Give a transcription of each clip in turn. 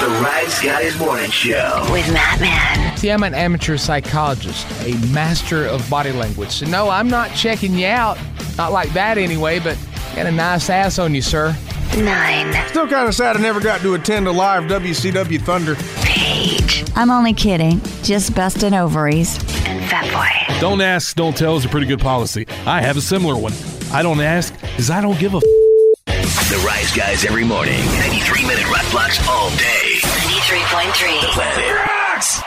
The Rise Guys Morning Show. with Matt Man. See, I'm an amateur psychologist, a master of body language. So, no, I'm not checking you out. Not like that anyway, but got a nice ass on you, sir. Nine. Still kind of sad I never got to attend a live WCW Thunder. Paige. I'm only kidding. Just busting ovaries. and Fat Boy. Don't ask, don't tell is a pretty good policy. I have a similar one. I don't ask because I don't give a f- The Rise Guys every morning. 93 minute rock blocks all day. 93.3. Planet Rocks.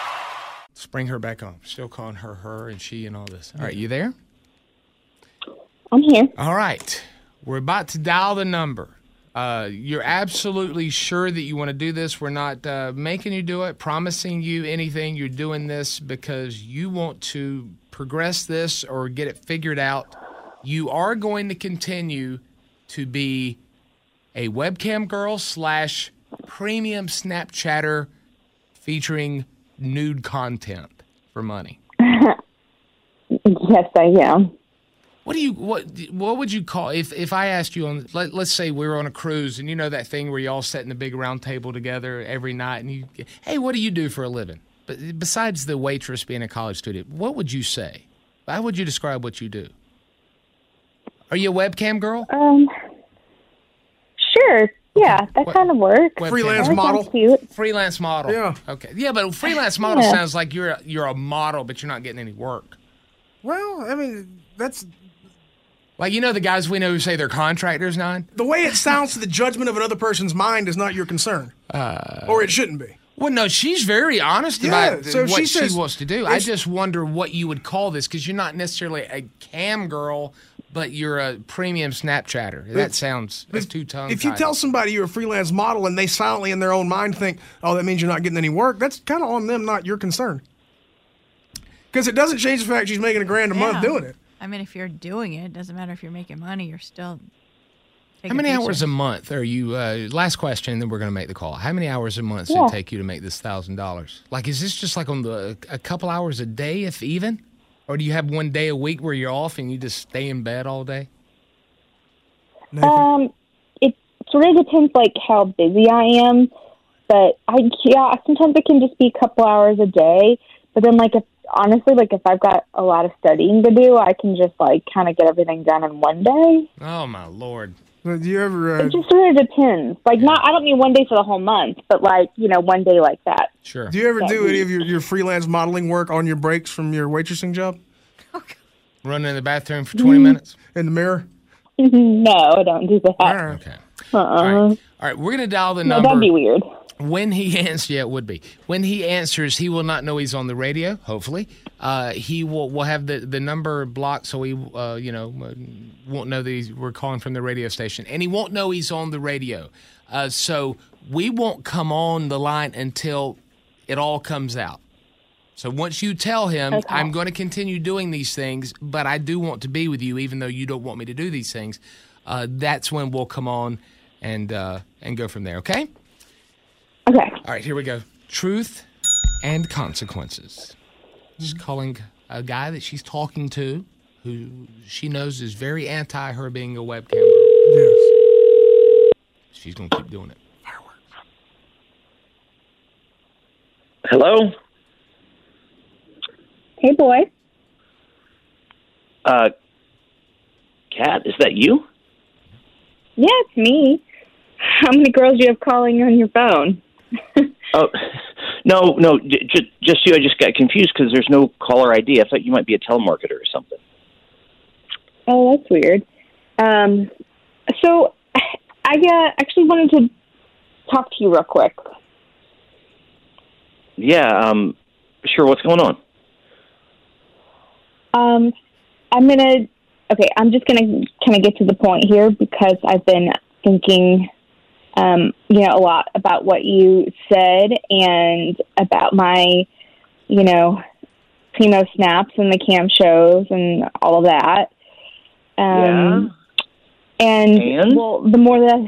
Let's bring her back on. Still calling her her and she and all this. All right, you there? I'm here. All right. We're about to dial the number. Uh, you're absolutely sure that you want to do this. We're not uh, making you do it, promising you anything. You're doing this because you want to progress this or get it figured out. You are going to continue to be a webcam girl slash premium Snapchatter featuring nude content for money. Yes, I am. What do you what what would you call if if I asked you on let, let's say we were on a cruise and you know that thing where you all sit in a big round table together every night and you hey what do you do for a living but besides the waitress being a college student what would you say how would you describe what you do are you a webcam girl Um, sure. Yeah, that What- kind of works. Webcam. Freelance That model. cute. freelance model Yeah. okay yeah but freelance model Yeah. sounds like you're a, you're a model but you're not getting any work Well, I mean, that's like you know the guys we know who say they're contractors nine the way it sounds to the judgment of another person's mind is not your concern. Uh, or it shouldn't be. Well, no, she's very honest Yeah, about so what she she, wants to do. I just wonder what you would call this because you're not necessarily a cam girl, but you're a premium Snapchatter. That sounds that's two tongue. If you tell somebody you're a freelance model and they silently in their own mind think, oh, that means you're not getting any work, that's kind of on them, not your concern. Because it doesn't change the fact she's making a grand a month doing it. I mean, if you're doing it, it doesn't matter if you're making money. You're still. How many hours a month are you? Uh, last question, then we're going to make the call. How many hours a month does Yeah. it take you to make this thousand dollars? Like, is this just like on the a couple hours a day, if even, or do you have one day a week where you're off and you just stay in bed all day? Um, it sort of depends, like how busy I am. But I, yeah, sometimes it can just be a couple hours a day. But then, like, if honestly, like, if I've got a lot of studying to do, I can just like kind of get everything done in one day. Oh my lord! Do you ever? Uh, It just sort of depends. Like, not I don't mean one day for the whole month, but like you know, one day like that. Sure. do you ever that do any of your, your freelance modeling work on your breaks from your waitressing job Running in the bathroom for twenty minutes. in the mirror? no, I don't do that. Okay. Uh-uh. All right. All right. We're gonna dial the No, number. that'd be weird. When he answers, yeah, it would be. When he answers, he will not know he's on the radio. Hopefully, uh, he will will have the, the number blocked, so he uh, you know uh, won't know that he's, we're calling from the radio station, and he won't know he's on the radio. Uh, so we won't come on the line until it all comes out. So once you tell him, Okay. I'm going to continue doing these things, but I do want to be with you, even though you don't want me to do these things. Uh, that's when we'll come on and uh, and go from there. Okay. Okay. All right, here we go. Truth and consequences. She's calling a guy that she's talking to, who she knows is very anti her being a webcam girl. Yes. She's gonna keep doing it. Hello? Hey, boy. Uh, Kat, is that you? Yeah, it's me. How many girls do you have calling on your phone? Oh, no, no, j- j- just you. I just got confused because there's no caller ID. I thought you might be a telemarketer or something. Oh, that's weird. Um, so I uh, actually wanted to talk to you real quick. Yeah, um, sure. What's going on? Um, I'm gonna. Okay, I'm just gonna kind of get to the point here because I've been thinking, um, you know, a lot about what you said and about my, you know, primo snaps and the cam shows and all of that. Um, and, And? well, the more that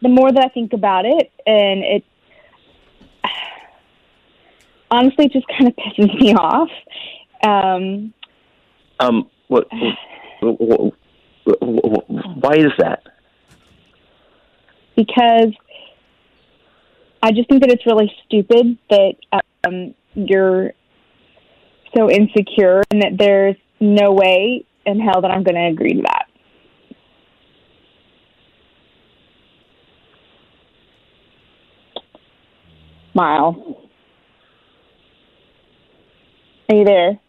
the more that I think about it, and it honestly just kind of pisses me off. Um, Um, what? wh- wh- wh- wh- Why is that? Because I just think that it's really stupid that um, you're so insecure and that there's no way in hell that I'm going to agree to that. Miles. Are you there?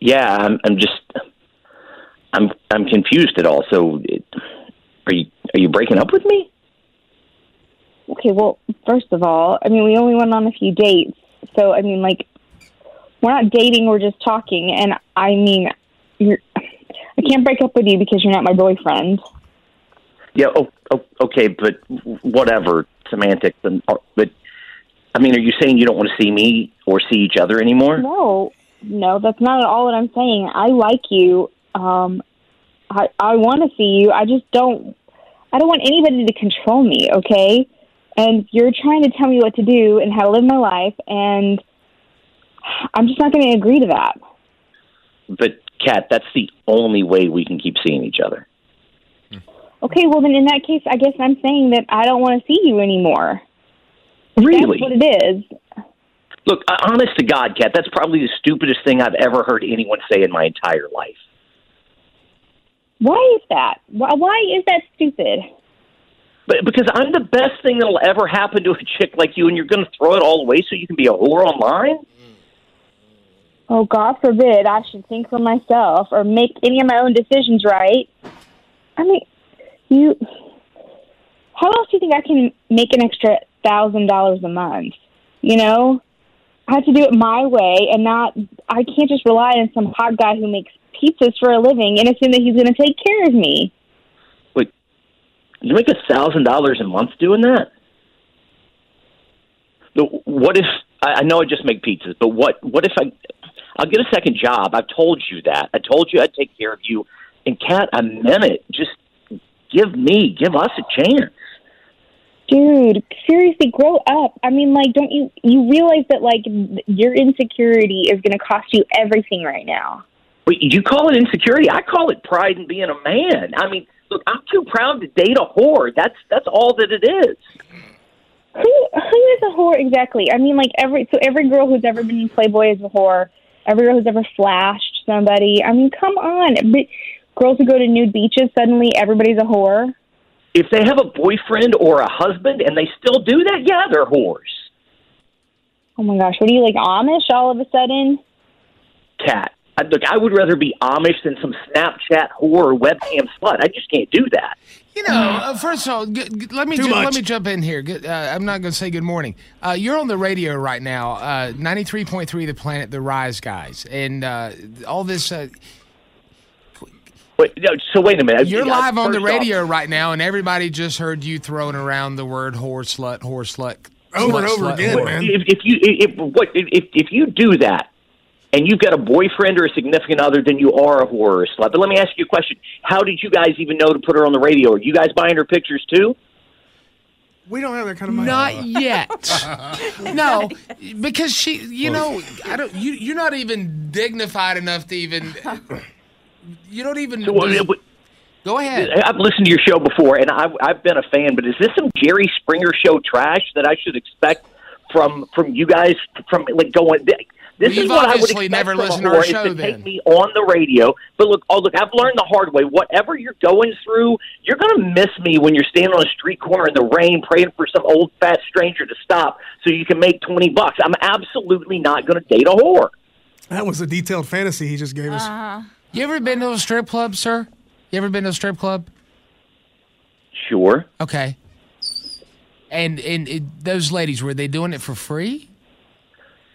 Yeah, I'm. I'm just. I'm. I'm confused at all. So, are you are you breaking up with me? Okay, well, first of all, I mean, we only went on a few dates. So, I mean, like, we're not dating, we're just talking. And I mean, you're, I can't break up with you because you're not my boyfriend. Yeah. Oh, oh, okay, but whatever semantics and but I mean, are you saying you don't want to see me or see each other anymore? No, no, that's not at all what I'm saying. I like you. Um, I I want to see you. I just don't. I don't want anybody to control me. Okay, and you're trying to tell me what to do and how to live my life, and I'm just not going to agree to that. But Kat, that's the only way we can keep seeing each other. Okay, well then in that case, I guess I'm saying that I don't want to see you anymore. Really? That's what it is. Look, honest to God, Kat, that's probably the stupidest thing I've ever heard anyone say in my entire life. Why is that? Why, is that stupid? But because I'm the best thing that'll ever happen to a chick like you, and you're going to throw it all away so you can be a whore online? Mm. Oh, God forbid I should think for myself or make any of my own decisions right. I mean, you. How else do you think I can make an extra thousand dollars a month? You know, I have to do it my way and not. I can't just rely on some hot guy who makes pizzas for a living and assume that he's going to take care of me. Wait, you make a thousand dollars a month doing that? What if I I know I just make pizzas, but what what if I I'll get a second job? I've told you that. I told you I'd take care of you. And Kat, I meant it. Just give me, give us a chance. Dude, seriously, grow up. I mean, like, don't you you realize that like your insecurity is going to cost you everything right now? Wait, you call it insecurity? I call it pride in being a man. I mean, look, I'm too proud to date a whore. That's that's all that it is. Who who is a whore exactly? I mean, like every so every girl who's ever been in Playboy is a whore. Every girl who's ever flashed somebody. I mean, come on. But girls who go to nude beaches suddenly everybody's a whore. If they have a boyfriend or a husband and they still do that, yeah, they're whores. Oh my gosh, what are you like Amish all of a sudden? Cat. I, look, I would rather be Amish than some Snapchat whore or webcam slut. I just can't do that. You know, uh, first of all, g- g- let me ju- let me jump in here. Good- Uh, I'm not going to say good morning. Uh, you're on the radio right now, uh, 93.3 The Planet, The Rise guys, and uh, all this. Uh, Wait, no, so wait a minute. you're live on the first off- radio right now, and everybody just heard you throwing around the word whore, slut, whore, slut. Over slut, and over slut, again, whore. man. If, if you if what if if you do that and you've got a boyfriend or a significant other, then you are a horror slut. But let me ask you a question: How did you guys even know to put her on the radio? Are you guys buying her pictures too? We don't have that kind of money. Not yet. no, because she, you know, I don't. You, you're not even dignified enough to even. You don't even. So, uh, what- go ahead. I've listened to your show before, and I've I've been a fan. But is this some Jerry Springer show trash that I should expect from from you guys? From like going. This Well, is you've what I would obviously expect never from a listened to our is show to then. take me on the radio. But look, oh look, I've learned the hard way. Whatever you're going through, you're going to miss me when you're standing on a street corner in the rain, praying for some old fat stranger to stop so you can make twenty bucks. I'm absolutely not going to date a whore. That was a detailed fantasy he just gave us. Uh-huh. You ever been to a strip club, sir? You ever been to a strip club? Sure. Okay. And and it, those ladies were they doing it for free?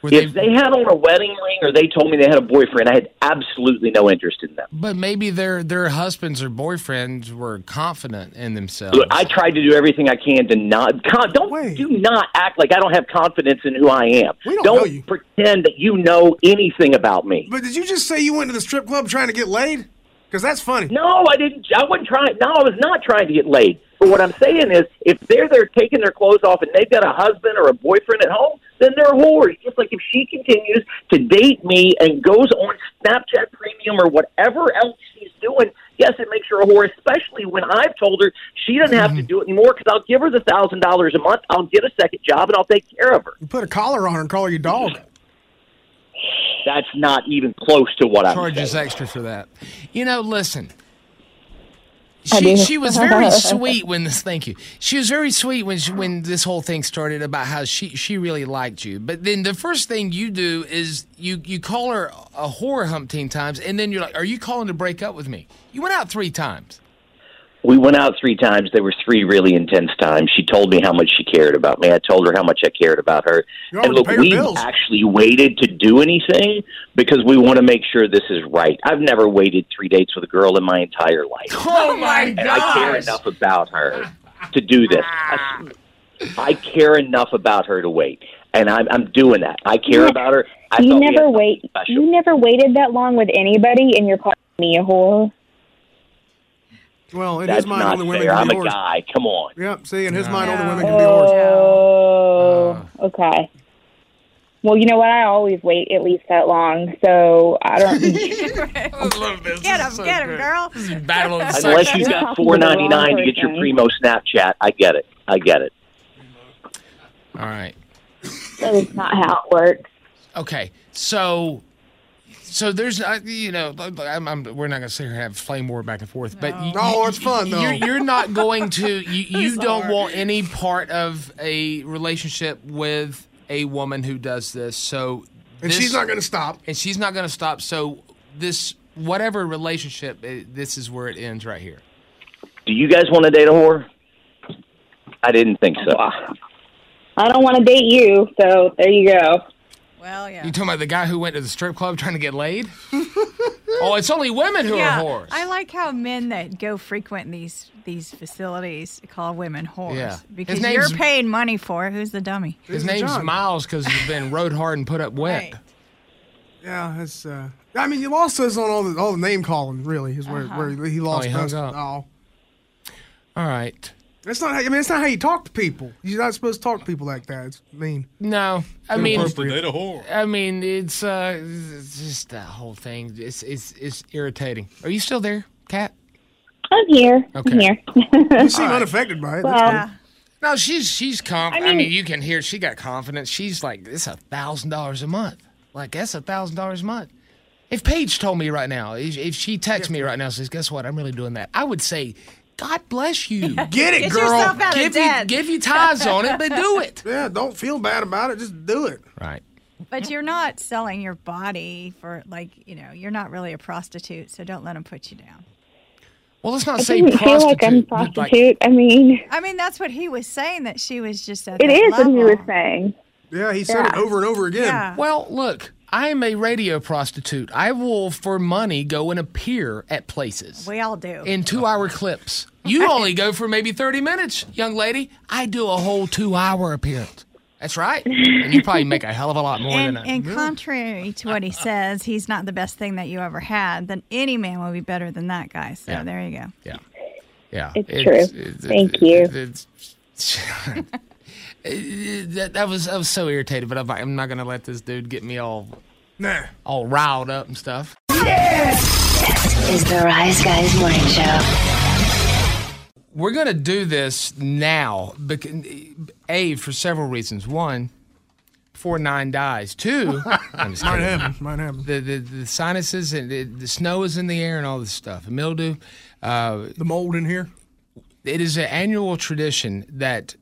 Were If they had on a wedding ring or they told me they had a boyfriend, I had absolutely no interest in them. But maybe their their husbands or boyfriends were confident in themselves. Look, I tried to do everything I can to not con, don't Wait. do not act like I don't have confidence in who I am. We don't know you. pretend that you know anything about me. But did you just say you went to the strip club trying to get laid? Because that's funny. No, I didn't. I wasn't trying. No, I was not trying to get laid. But what I'm saying is, if they're there taking their clothes off and they've got a husband or a boyfriend at home, then they're whores. Just like if she continues to date me and goes on Snapchat Premium or whatever else she's doing, yes, it makes her a whore, especially when I've told her she doesn't have to mm-hmm. do it anymore because I'll give her the thousand dollars a month. I'll get a second job and I'll take care of her. You put a collar on her and call her your dog. That's not even close to what I'm Charges extra for that. You know, listen. She, she was very sweet when this. Thank you. She was very sweet when she, when this whole thing started about how she she really liked you. But then the first thing you do is you you call her a whore humpteen times, and then you're like, "Are you calling to break up with me?" You went out three times. We went out three times. There were three really intense times. She told me how much she cared about me. I told her how much I cared about her. You and look, we bills. actually waited to do anything because we want to make sure this is right. I've never waited three dates with a girl in my entire life. Oh my and I care enough about her to do this. I, I care enough about her to wait, and I'm, I'm doing that. I care about her. I you never wait. special. You never waited that long with anybody, and you're calling me a whore. Well, in That's his mind, not only women fair. can I'm be a whores. guy. Come on. Yep. See, in his mind, only No. women can be oh, whores. Oh, okay. Well, you know what? I always wait at least that long, so I don't. Get him, get him, girl. Battle of the Unless sexes. you You're got talking to four the wrong ninety nine to get your primo Snapchat, I get it. I get it. All right. that is not how it works. Okay, so so there's uh, you know I'm, I'm, we're not going to sit here and have flame war back and forth, but you, No, it's fun, though. You're, you're not going to you, you don't want any part of a relationship with a woman who does this. So And this- she's not going to stop. and she's not going to stop. So this whatever relationship, eh, this is where it ends right here. Do you guys want to date a whore? I didn't think so. I don't want to date you, so there you go. Well, yeah. You talking about the guy who went to the strip club trying to get laid? oh, it's only women who yeah, are whores. I like how men that go frequent these these facilities call women whores Yeah. because His you're paying money for it. Who's the dummy? His He's name's John. Miles because he's been rode hard and put up wet. Right. Yeah, it's. Uh, I mean, he lost us on all the all the name calling. Really, is where, where he lost he hung us. up. Oh, All right. That's not. How, I mean, it's not how you talk to people. You're not supposed to talk to people like that. It's mean. No, I mean, Date a whore. I mean, it's uh, it's just that whole thing. It's it's it's irritating. Are you still there, Kat? I'm here. Okay. I'm here. You seem unaffected by it. Well, No, she's she's confident. I I mean, mean- you can hear she got confidence. She's like, it's a thousand dollars a month. Like that's a thousand dollars a month. If Paige told me right now, if, if she texts me right now, says, "Guess what? I'm really doing that," I would say, "God bless you. good. Get it, Get girl. yourself out give of you debt. give you ties on it, but do it." Yeah, don't feel bad about it. Just do it. Right. But you're not selling your body for like you know you're not really a prostitute, so don't let them put you down. Well, let's not I say didn't feel like I'm a prostitute. like- I mean, I mean that's what he was saying that she was just at it that is what he was saying. Yeah, he said it over and over again. Yeah. Well, look, I am a radio prostitute. I will, for money, go and appear at places We all do. in two hour clips. You only go for maybe 30 minutes, young lady. I do a whole two hour appearance. That's right. And you probably make a hell of a lot more and, than that. and contrary to what he says, he's not the best thing that you ever had. Then any man will be better than that guy. So Yeah. there you go. yeah. Yeah. It's true. Thank you. It's- that, that was I was so irritated, but I'm like, I'm not gonna let this dude get me all Nah. all riled up and stuff. Is the Rise Guys Morning Show. We're gonna do this now, because, a for several reasons. One, before nine dies. Two, I'm just Might happen. Might happen. The, the the sinuses and the, the snow is in the air and all this stuff. Mildew. Uh, The mold in here. it is an annual tradition that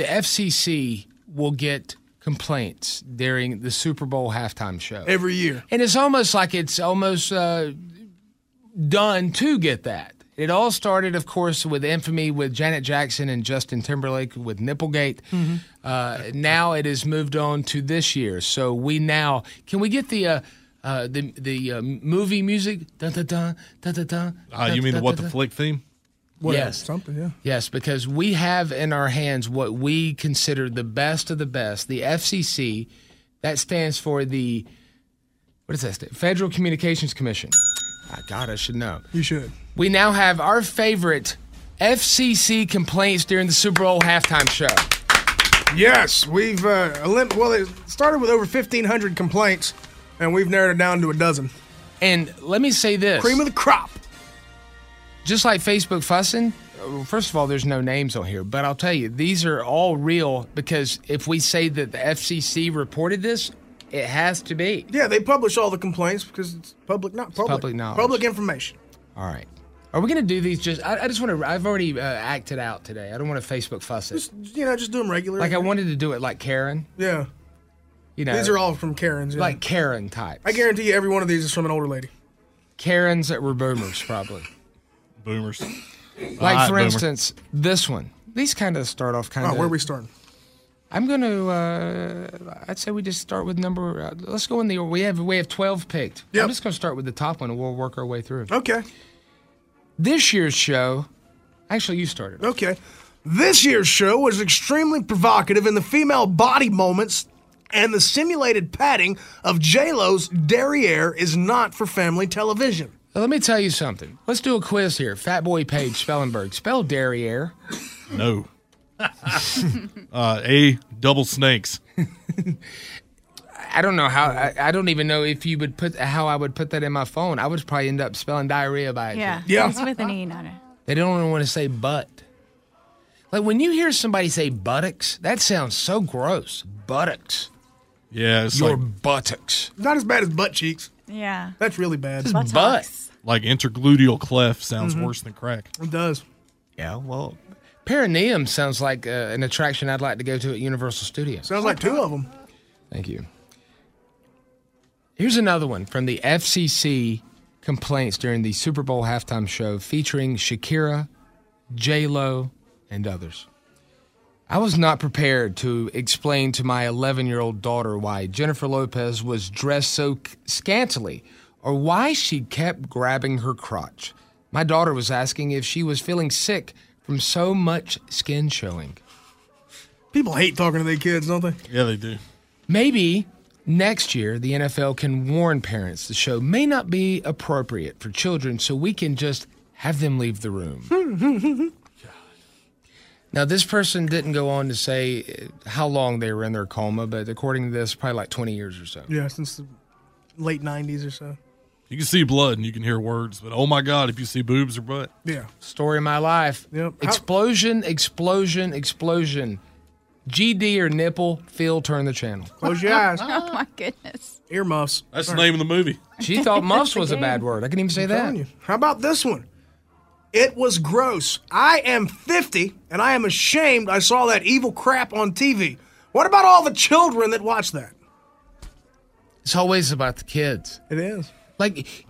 the FCC will get complaints during the Super Bowl halftime show. Every year. And it's almost like it's almost uh, done to get that. It all started, of course, with infamy with Janet Jackson and Justin Timberlake with Nipplegate. Uh, now it has moved on to this year. So we now can we get the uh, uh, the the uh, movie music? Dun, dun, dun, dun, dun, dun, Uh, you dun, mean the what dun, the dun. flick theme? Whatever. Yes. Something, yeah. Yes, because we have in our hands what we consider the best of the best. The FCC, that stands for the, what does that stand? Federal Communications Commission. Ah, God, I should know. You should. We now have our favorite FCC complaints during the Super Bowl halftime show. Yes, we've uh, elim- well, it started with over fifteen hundred complaints, and we've narrowed it down to a dozen. And let me say this. Cream of the crop. Just like Facebook fussing. uh, First of all, there's no names on here, but I'll tell you, these are all real because if we say that the FCC reported this, it has to be. Yeah, they publish all the complaints because it's public, not public, public knowledge. public information. All right. Are we going to do these just? I, I just want to. I've already uh, acted out today. I don't want to Facebook fuss it. Just you know, just do them regular. Like I wanted to do it like Karen. yeah, You know, these are all from Karens. Yeah. like Karen types. I guarantee you, every one of these is from an older lady. Karens that were boomers, probably. Boomers. Like Alright, for boomer. instance, this one. These kind of start off kind Oh, of. where are we starting? I'm going to. Uh, I'd say we just start with number. Uh, let's go in the. We have we have twelve picked. Yep. I'm just going to start with the top one, and we'll work our way through. Okay, This year's show. Actually, you started. okay. This year's show was extremely provocative in the female body moments, and the simulated padding of J Lo's derriere is not for family television. Now, let me tell you something. Let's do a quiz here. Fat Boy Paige Spellenberg. Spell derriere. No. uh, A double snakes. I don't know how. I, I don't even know if you would put how I would put that in my phone. I would probably end up spelling diarrhea by it. Yeah. Yeah. It's with an E, not a. They don't even want to say butt. Like when you hear somebody say buttocks, that sounds so gross. Buttocks. Yeah, it's Your like, buttocks. Not as bad as butt cheeks. Yeah. That's really bad. Just Buttocks. butt. like intergluteal cleft sounds Mm-hmm. worse than crack. It does. Yeah, well, perineum sounds like uh, an attraction I'd like to go to at Universal Studios. Sounds like two of them. Thank you. Here's another one from the FCC complaints during the Super Bowl halftime show featuring Shakira, J Lo, and others. I was not prepared to explain to my 11 year old daughter why Jennifer Lopez was dressed so scantily or why she kept grabbing her crotch. My daughter was asking if she was feeling sick from so much skin showing. People hate talking to their kids, don't they? Yeah, they do. Maybe next year the NFL can warn parents the show may not be appropriate for children so we can just have them leave the room. now, this person didn't go on to say uh, how long they were in their coma, but according to this, probably like 20 years or so. Yeah, since the late '90s or so. You can see blood and you can hear words, but oh my god, if you see boobs or butt, Yeah. Story of my life. Yep. How- Explosion, explosion, explosion. GD or nipple, Phil, turn the channel. Close your eyes. Oh my goodness. Earmuffs. that's the name of the movie. She thought muffs was a bad word. I couldn't even say that. telling you. How about this one? It was gross. I am 50 and I am ashamed I saw that evil crap on TV. What about all the children that watch that? It's always about the kids. It is. Like,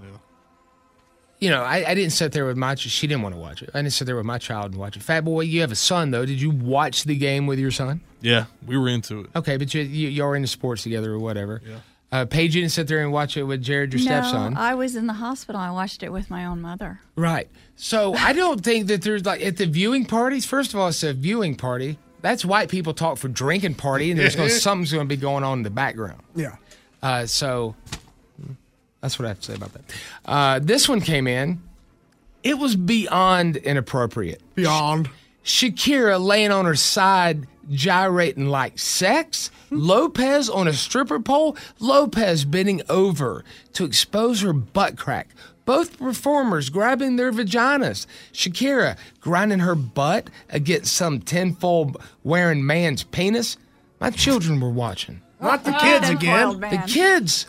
you know, I, I didn't sit there with my. ch- She didn't want to watch it. I didn't sit there with my child and watch it. Fat boy, you have a son though. Did you watch the game with your son? Yeah, we were into it. Okay, but you you, you are into sports together or whatever. Yeah. Uh, Paige, you didn't sit there and watch it with Jared, your stepson. No, I was in the hospital. I watched it with my own mother. Right. So I don't think that there's like at the viewing parties. First of all, it's a viewing party. That's white people talk for drinking party, and there's gonna, something's going to be going on in the background. Yeah. Uh, so that's what I have to say about that. Uh, this one came in. It was beyond inappropriate. Beyond. Shakira laying on her side, gyrating like sex. Lopez on a stripper pole. Lopez bending over to expose her butt crack. Both performers grabbing their vaginas. Shakira grinding her butt against some tenfold wearing man's penis. My children were watching. Not the kids Them again. The kids.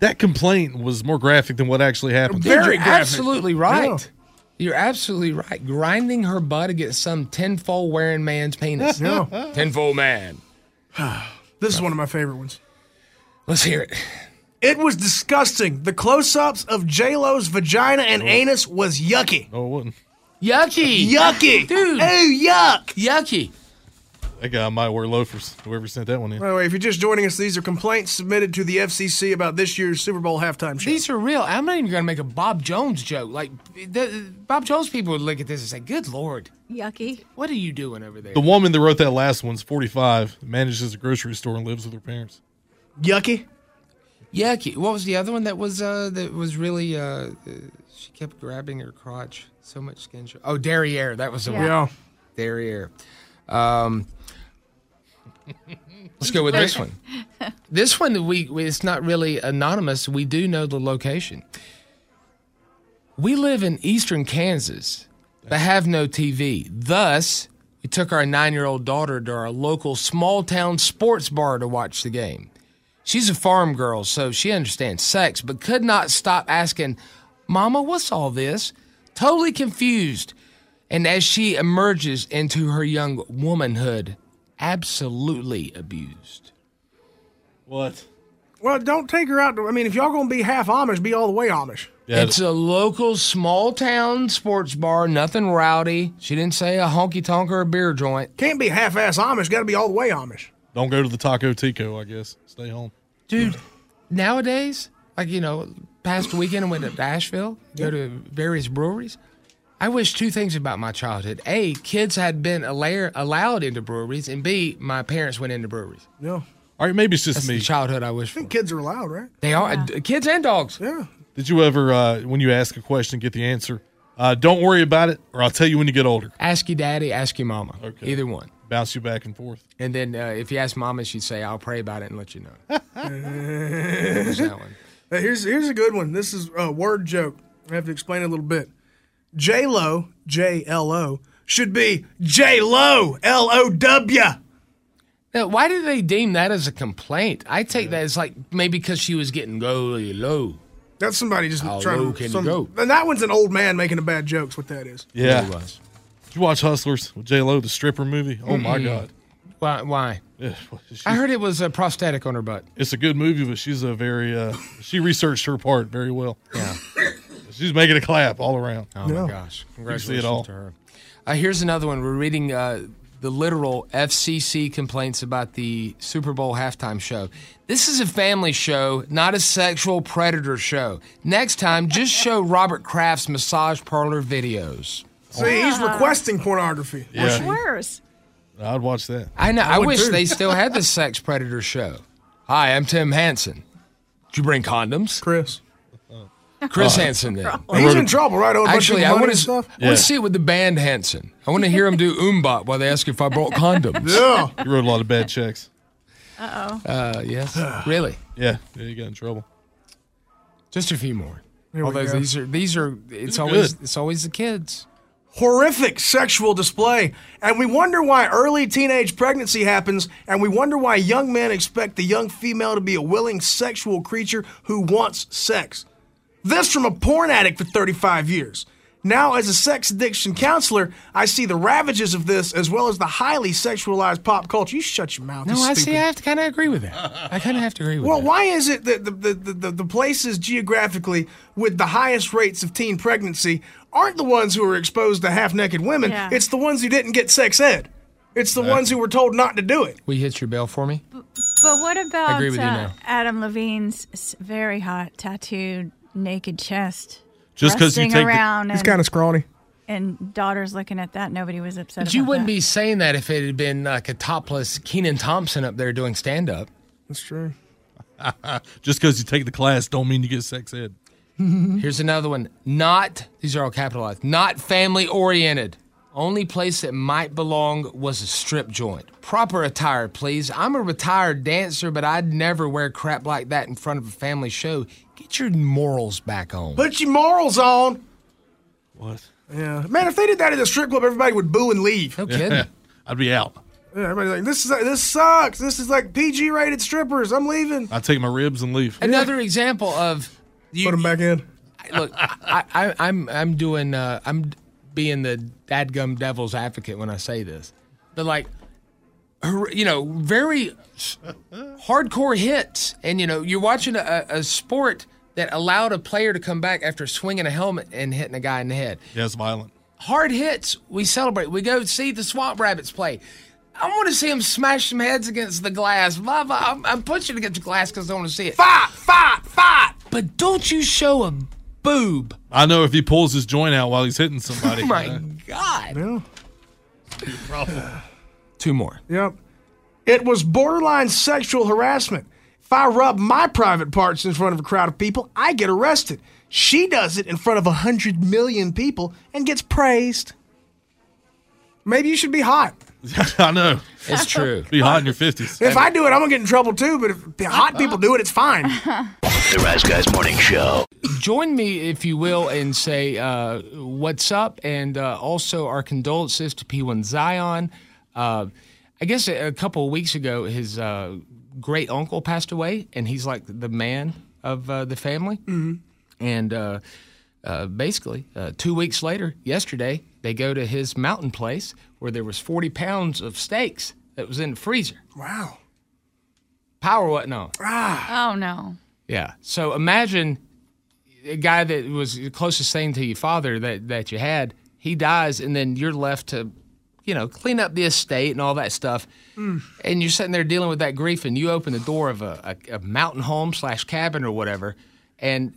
That complaint was more graphic than what actually happened. Very you're graphic. absolutely right. Yeah. You're absolutely right. Grinding her butt against some tenfold wearing man's penis. Yeah. Tenfold man. This is one of my favorite ones. Let's hear it. It was disgusting. The close-ups of J Lo's vagina and oh. anus was yucky. Oh, it wasn't. Yucky. Yucky, Dude. Oh, yuck. Yucky. That guy might wear loafers. Whoever sent that one in. By the way, if you're just joining us, these are complaints submitted to the FCC about this year's Super Bowl halftime show. These are real. I'm not even going to make a Bob Jones joke. Like, the, Bob Jones people would look at this and say, Good Lord, Yucky. what are you doing over there? The woman that wrote that last one's 45, manages a grocery store and lives with her parents. yucky. Yucky. What was the other one that was uh that was really uh, uh she kept grabbing her crotch so much skin show. Oh, derriere. That was the one. Yeah. Derriere. Um, let's go with this one. This one we, it's not really anonymous. We do know the location. We live in eastern Kansas, but have no TV. Thus, we took our nine year old daughter to our local small town sports bar to watch the game. She's a farm girl, so she understands sex, but could not stop asking, Mama, what's all this? Totally confused. And as she emerges into her young womanhood, absolutely abused. What? Well, don't take her out. To, I mean, if y'all gonna be half Amish, be all the way Amish. Yeah, It's a local small town sports bar, nothing rowdy. She didn't say a honky tonk or a beer joint. Can't be half ass Amish. Got to be all the way Amish. don't go to the Taco Tico. I guess stay home. Dude, nowadays, like, you know, past weekend I went to Asheville, go to various breweries. I wish two things about my childhood. A, kids had been alla- allowed into breweries, and B, my parents went into breweries. Yeah, All right, maybe it's just That's me. the childhood I wish I for. think kids are allowed, right? They are uh, kids and dogs. Yeah. Did you ever, uh, when you ask a question, get the answer? Uh, don't worry about it, or I'll tell you when you get older. Ask your daddy, ask your mama. Okay. Either one. Bounce you back and forth. And then uh, if you ask mama, she'd say, I'll pray about it and let you know. There's that one. Uh, here's here's a good one. This is a word joke. I have to explain it a little bit. J Lo, J L O, should be J Lo, L O W. Now, why do they deem that as a complaint? I take that as like maybe because she was getting really low. That's somebody just How trying low to. can you some- go? And that one's an old man making a bad joke. Is what that is. Yeah. It. Did you watch Hustlers with J Lo, the stripper movie? Oh my god. Why? Why? Yeah, she- I heard it was a prosthetic on her butt. it's a good movie, but she's a very uh, she researched her part very well. Yeah. She's making a clap all around. Oh Yeah. my gosh! see it Congratulations all. to her. Uh, here's another one. We're reading uh, the literal FCC complaints about the Super Bowl halftime show. This is a family show, not a sexual predator show. Next time, just show Robert Kraft's massage parlor videos. See, he's requesting pornography. Yeah, Worse. I'd watch that. I know. I, would wish too. they still had the sex predator show. Hi, I'm Tim Hansen. Did you bring condoms? Chris. Chris Hansen. Then. He's in trouble, right? Owed a bunch Actually, of I want to. stuff. I want to see it with the band Hanson. I want to hear him do MMMBop while they ask if I brought condoms. Yeah. You wrote a lot of bad checks. Uh, oh. Uh, yes, really. Yeah, yeah, you got in trouble. Just a few more. Here Although go. these are these are it's are always good. it's always the kids. horrific sexual display. And we wonder why early teenage pregnancy happens, and we wonder why young men expect the young female to be a willing sexual creature who wants sex. This from a porn addict for 35 years. Now, as a sex addiction counselor, I see the ravages of this as well as the highly sexualized pop culture. You shut your mouth. No, I stupid. see. I have to kind of agree with that. I kind of have to agree with Well, that. why is it that the, the, the, the, the places geographically with the highest rates of teen pregnancy aren't the ones who are exposed to half naked women? Yeah. It's the ones who didn't get sex ed. It's the ones who were told not to do it. Will you hit your bell for me? But what about agree with you uh, now. Adam Levine's very hot tattooed naked chest? Just because you take the, around He's and, kind of scrawny. and daughters looking at that, nobody was upset. But you wouldn't that. be saying that if it had been like a topless Kenan Thompson up there doing stand up. That's true. just because you take the class don't mean you get sex ed. Here's another one. Not these are all capitalized. Not family oriented. Only place that might belong was a strip joint. Proper attire, please. I'm a retired dancer, but I'd never wear crap like that in front of a family show. Get your morals back on. Put your morals on. What? Yeah. Man, if they did that at a strip club, everybody would boo and leave. no kidding. I'd be out. Yeah, everybody's like, this is this sucks. This is like PG rated strippers. I'm leaving. I'd take my ribs and leave. Another example of you, Put them back in. look, I, I, I'm I'm doing uh, I'm being the dadgum devil's advocate when I say this, but like, hor- you know, very hardcore hits, and you know, you're watching a, a sport that allowed a player to come back after swinging a helmet and hitting a guy in the head. Yeah, it's violent. Hard hits, we celebrate. We go see the Swamp Rabbits play. I want to see them smash some heads against the glass. Blah, blah. I'm, I'm pushing against the glass because I want to see it. Fight, fight, fight. But don't you show a boob. I know if he pulls his joint out while he's hitting somebody. Oh my God. Yeah. Two more. Yep. It was borderline sexual harassment. If I rub my private parts in front of a crowd of people, I get arrested. She does it in front of a hundred million people and gets praised. Maybe you should be hot. I know. It's true. Be hot in your fifties. If I do it, I'm gonna get in trouble too. But if the hot people do it, it's fine. The Rise Guys Morning Show. join me, if you will, and say uh, what's up, and uh, also our condolences to P1 Zion. Uh, I guess a, a couple of weeks ago, his uh, great uncle passed away, and he's like the man of uh, the family. Mm-hmm. And uh, uh, basically, uh, two weeks later, yesterday, they go to his mountain place where there was 40 pounds of steaks that was in the freezer. Wow. Power wasn't on. Oh no. Yeah. So imagine a guy that was the closest thing to your father that, that you had, he dies, and then you're left to, you know, clean up the estate and all that stuff. And you're sitting there dealing with that grief, and you open the door of a, a, a mountain home slash cabin or whatever. And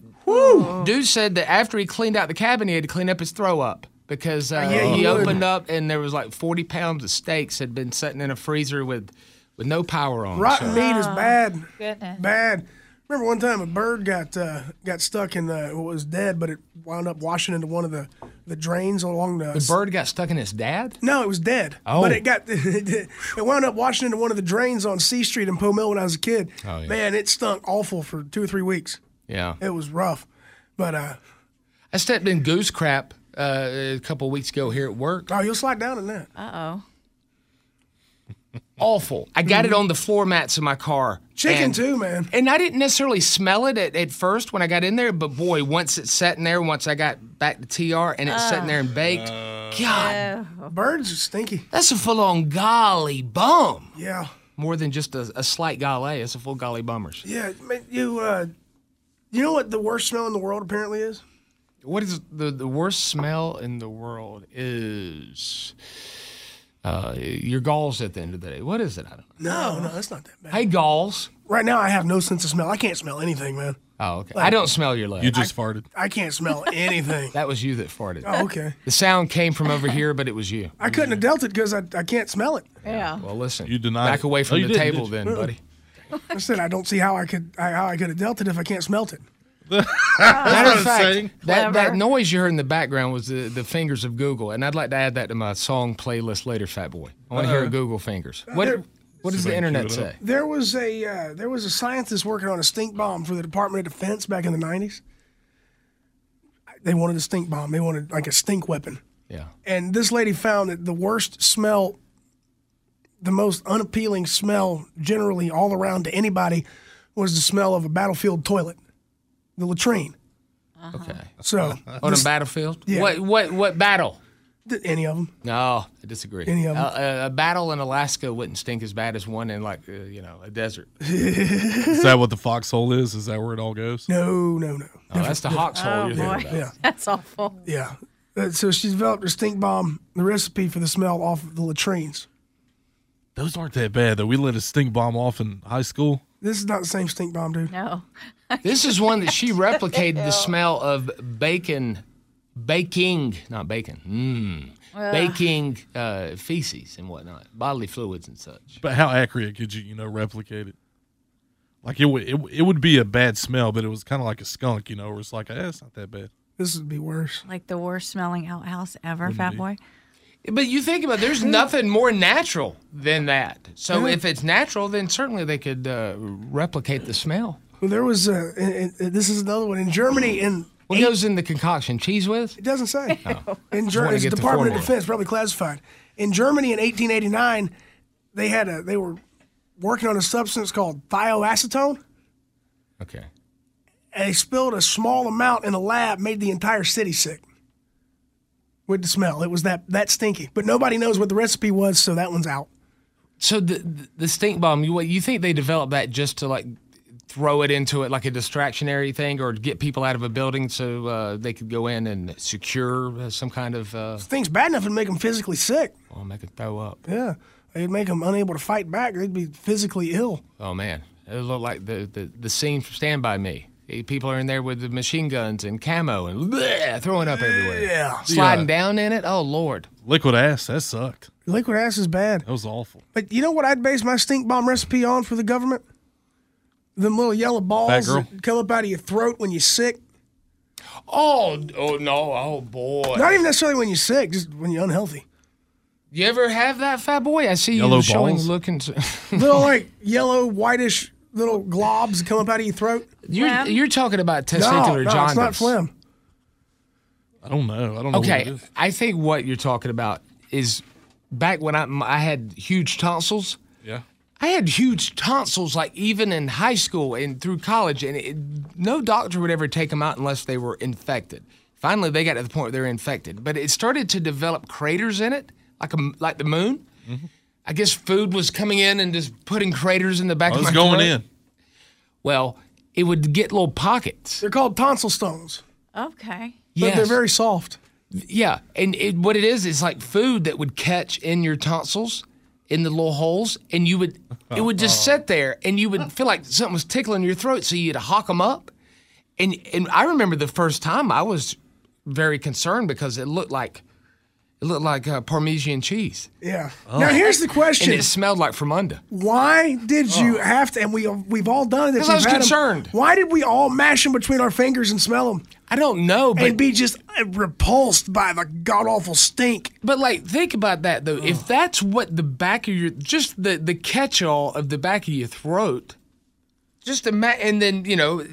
dude said that after he cleaned out the cabin, he had to clean up his throw up. Because uh, Yeah, he you would. opened up and there was like 40 pounds of steaks had been sitting in a freezer with, with no power on. Rotten So- meat is bad. Goodness. Bad. Remember one time a bird got uh, got stuck in the what was dead, but it wound up washing into one of the, the drains along the. The bird got stuck in his dad? No, it was dead. Oh. But it got it wound up washing into one of the drains on C Street in Poe Mill when I was a kid. Oh, yeah. Man, it stunk awful for two or three weeks. Yeah. It was rough. But uh, I stepped in goose crap uh, a couple of weeks ago here at work. oh, you'll slide down in that. Uh oh. Awful. I got it on the floor mats in my car. Chicken and, too, man. And I didn't necessarily smell it at, at first when I got in there, but boy, once it's in there, once I got back to TR and it's sitting there and baked, God, Birds are stinky. that's a full on golly bum. Yeah. More than just a, a slight golly, it's a full golly bummers. Yeah. Man, you uh, you know what the worst smell in the world apparently is? What is the, the worst smell in the world is uh, your galls at the end of the day. What is it? I don't know. No, no, that's not that bad. Hey, galls. Right now, I have no sense of smell. I can't smell anything, man. Oh, okay. I don't smell your legs. You just farted. I can't smell anything. That was you that farted. Oh, okay. The sound came from over here, but it was you. I couldn't have dealt it because I, I can't smell it. Yeah. Well, listen. You denied Back it. away Oh, from you the table, then, buddy. I said I don't see how I could I, how I could have dealt it if I can't smelt it. Matter of fact, that, that noise you heard in the background was the, the fingers of Google, and I'd like to add that to my song playlist later, Fat Boy. I want to hear Google fingers. What there- What does the if I can internet say? There was a uh, there was a scientist working on a stink bomb for the Department of Defense back in the nineties. They wanted a stink bomb. They wanted like a stink weapon. Yeah. And this lady found that the worst smell, the most unappealing smell generally all around to anybody, was the smell of a battlefield toilet, the latrine. Okay. So On a battlefield? Yeah. What what what battle? th- any of them. No, I disagree. Any of 'em? Uh, a, a battle in Alaska wouldn't stink as bad as one in like uh, you know a desert. Is that what the foxhole is? Is that where it all goes? No, no, no. Oh, that's the hawk's hole Oh you're boy. thinking about. Yeah. That's awful. Yeah. Uh, so she developed her stink bomb, the recipe for the smell off of the latrines. Those aren't that bad though. We lit a stink bomb off in high school. This is not the same stink bomb, dude. No. This is one that she replicated the smell of bacon, baking, not bacon, mm, baking uh, feces and whatnot, bodily fluids and such. But how accurate could you, you know, replicate it? Like it would, it, it would be a bad smell, but it was kind of like a skunk, you know, where it's like, eh, it's not that bad. This would be worse. Like the worst smelling outhouse ever, Fat be. Boy. But you think about it, there's nothing more natural than that. So if it's natural, then certainly they could uh, replicate the smell. Well, there was uh, and- and this is another one in Germany. In What goes in the concoction? Cheese with? it doesn't say. In Germany, it's the Department of. Defense, probably classified. In Germany in 1889, they had a they were working on a substance called thioacetone. Okay. and they spilled a small amount in a lab, made the entire city sick with the smell. It was that that stinky. But nobody knows what the recipe was, so that one's out. So the the stink bomb, you what you think they developed that just to like throw it into it like a distractionary thing, or get people out of a building so uh, they could go in and secure some kind of uh, Things bad enough to make them physically sick. well, make it throw up. Yeah, it'd make them unable to fight back. They'd be physically ill. Oh man, it looked like the, the, the scene from Stand By Me. People are in there with the machine guns and camo and bleh, throwing up everywhere. Yeah. sliding Yeah. down in it. Oh lord. Liquid ass, that sucked. Liquid ass is bad. That was awful. But you know what I'd base my stink bomb recipe on for the government? Them little yellow balls that come up out of your throat when you're sick. Oh oh no. Oh boy. Not even necessarily when you're sick, just when you're unhealthy. You ever have that fat boy? I see Yellow you showing balls? looking. little like yellow, whitish, little globs come up out of your throat? You're Phlegm? you're talking about testicular no, jaundice. it's not phlegm. I don't know. I don't know. What it Okay, is. I think what you're talking about is back when I I had huge tonsils. Yeah. I had huge tonsils, like even in high school and through college, and it, no doctor would ever take them out unless they were infected. Finally, they got to the point where they're infected, but it started to develop craters in it, like a like the moon. Mm-hmm. I guess food was coming in and just putting craters in the back I of was my going throat. in. Well, it would get little pockets. They're called tonsil stones, Okay. but Yes. they're very soft. Yeah, and it, what it is is like food that would catch in your tonsils, in the little holes, and you would it would just sit there, and you would feel like something was tickling your throat, so you'd hawk them up, and and I remember the first time I was very concerned because it looked like it looked like uh, Parmesan cheese, Yeah. Now here's the question. and it smelled like Fremunda. Why did you have to? And we we've all done 'Cause I was concerned. Why did we all mash them between our fingers and smell them I don't know, but and be just uh, repulsed by the god awful stink? But like, think about that though. If that's what the back of your, just the the catch-all of the back of your throat, just ima- and then you know,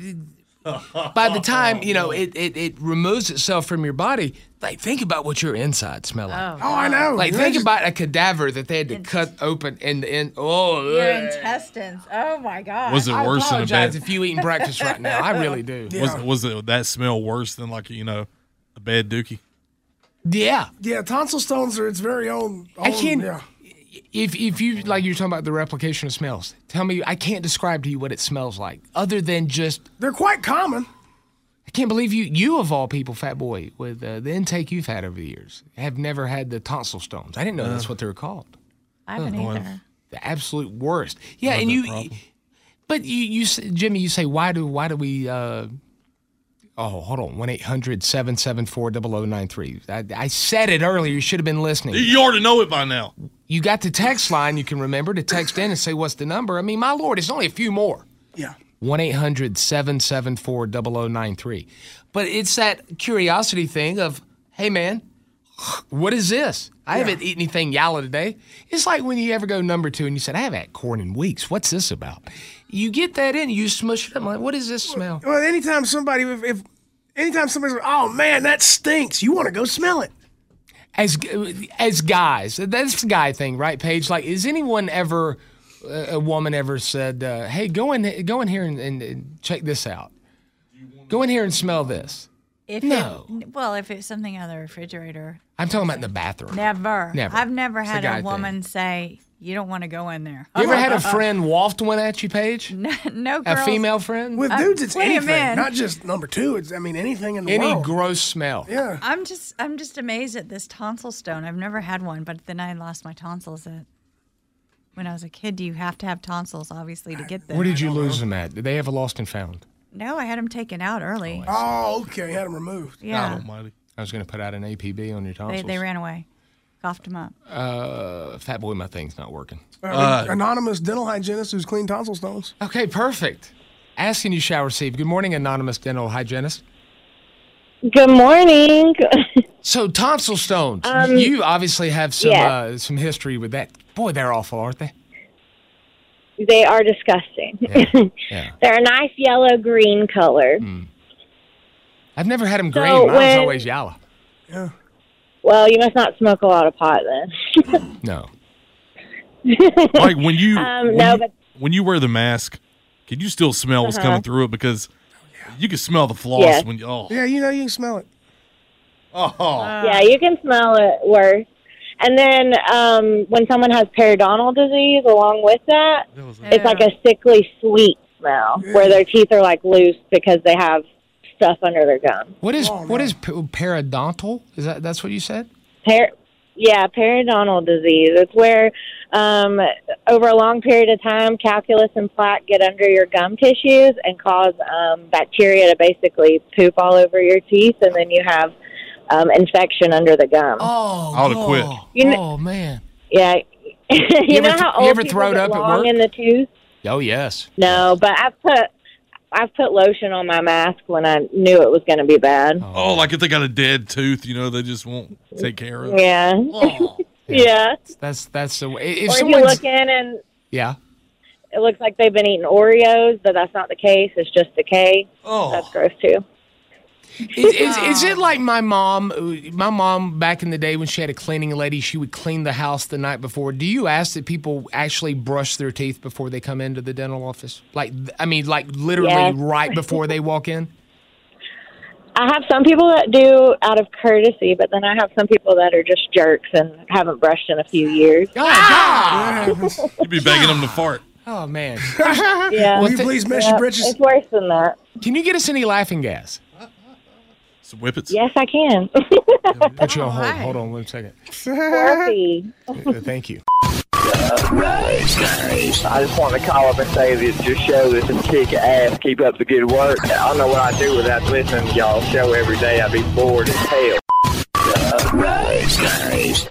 by the time you know it, it it removes itself from your body, like think about what your inside smell like. Oh, oh I know. Like You think just- about a cadaver that they had to cut open and and oh. Your ugh. intestines. Oh my god. Was it I worse than a apologize bad? if you eating breakfast right now. I really do. Was was it that smell worse than like you know a bad dookie? Yeah. Yeah, tonsil stones are its very own. I can't. Yeah. If if you like, you're talking about the replication of smells. Tell me, I can't describe to you what it smells like, other than just. They're quite common. I can't believe you, you of all people, fat boy, with uh, the intake you've had over the years, have never had the tonsil stones. I didn't know that's what they were called. I haven't either. The absolute worst. Yeah, and you. But you, you, s- Jimmy, you say why do why do we? Uh, oh, hold on, one 0093 I, I said it earlier. You should have been listening. You already know it by now. You got the text line. You can remember to text in and say what's the number. I mean, my lord, it's only a few more. Yeah. 1 800 774 0093. But it's that curiosity thing of, hey, man, what is this? I haven't eaten anything yalla today. It's like when you ever go number two and you said, I haven't had corn in weeks. What's this about? You get that in, you smush it up. I'm like, what does this smell? Well, anytime somebody, if, if anytime somebody's like, oh man, that stinks, you want to go smell it. As as guys, that's the guy thing, right, Paige? Like, is anyone ever, a woman ever said, uh, hey, go in, go in here and, and, and check this out? Go in here and smell this. If No. It, well, if it's something out of the refrigerator, I'm talking about in the bathroom. never. Never. I've never It's had guy a thing. woman say, "You don't want to go in there." You ever had a friend waft one at you, Paige? no, no A female friend? With Uh, dudes, it's plenty anything, not just number two. It's I mean anything in the world. Any world. gross smell. yeah. I'm just, I'm just amazed at this tonsil stone. I've never had one, but then I lost my tonsils at. When I was a kid, do you have to have tonsils, obviously, to get them. Where did you lose them at? Did they have a lost and found? No, I had them taken out early. Oh, okay. Had them removed. yeah, God Almighty. I was going to put out an APB on your they, tonsils. they ran away, coughed them up. Uh, fat boy, my thing's not working. Uh, anonymous dental hygienist who's cleaned tonsil stones. Okay, perfect. Asking you shall receive. Good morning, anonymous dental hygienist. Good morning. So tonsil stones. Um, you obviously have some yeah. uh, some history with that. Boy, they're awful, aren't they? they are disgusting. Yeah. They're a nice yellow green color. I've never had them So green. Mine was always yellow. Yeah. Well, you must not smoke a lot of pot then. No. Like when you Um, when, no, you but- when you wear the mask, can you still smell what's Uh-huh. coming through it? Because you can smell the floss Yes. when you. Oh, Yeah, you know you can smell it. oh. yeah, you can smell it worse. And then um, when someone has periodontal disease along with that, it's like a sickly sweet smell where their teeth are like loose because they have stuff under their gum. What is Oh, what p- periodontal? Is that that's what you said? Per- yeah, periodontal disease. It's where um, over a long period of time, calculus and plaque get under your gum tissues and cause um, bacteria to basically poop all over your teeth, and then you have um, infection under the gum. Oh, I would've quit. You kn- oh man. Yeah. you, You know th- how you old ever people throwed get up at long work? in the tooth? Oh yes. No, but I've put I've put lotion on my mask when I knew it was going to be bad. Oh, like if they got a dead tooth, you know, they just won't take care of. Yeah. Oh. yeah. That's that's the way. If Or if you look in and yeah. it looks like they've been eating Oreos, but that's not the case. It's just decay. Oh. That's gross too. Is, is, is it like my mom? My mom back in the day when she had a cleaning lady, she would clean the house the night before. Do you ask that people actually brush their teeth before they come into the dental office? Like, I mean, like literally Yes. right before they walk in. I have some people that do out of courtesy, but then I have some people that are just jerks and haven't brushed in a few years. Ah, You'd be begging them to fart. Oh man. Yeah. Will you please mesh Yeah, your britches? It's worse than that. Can you get us any laughing gas? Some whippets. Yes, I can. Put you on hold. Hold on one second. Slurpee. Thank you. I just want to call up and say that your show is some kick ass. Keep up the good work. I don't know what I'd do without listening to y'all show every day. I'd be bored as hell. Rise Guys.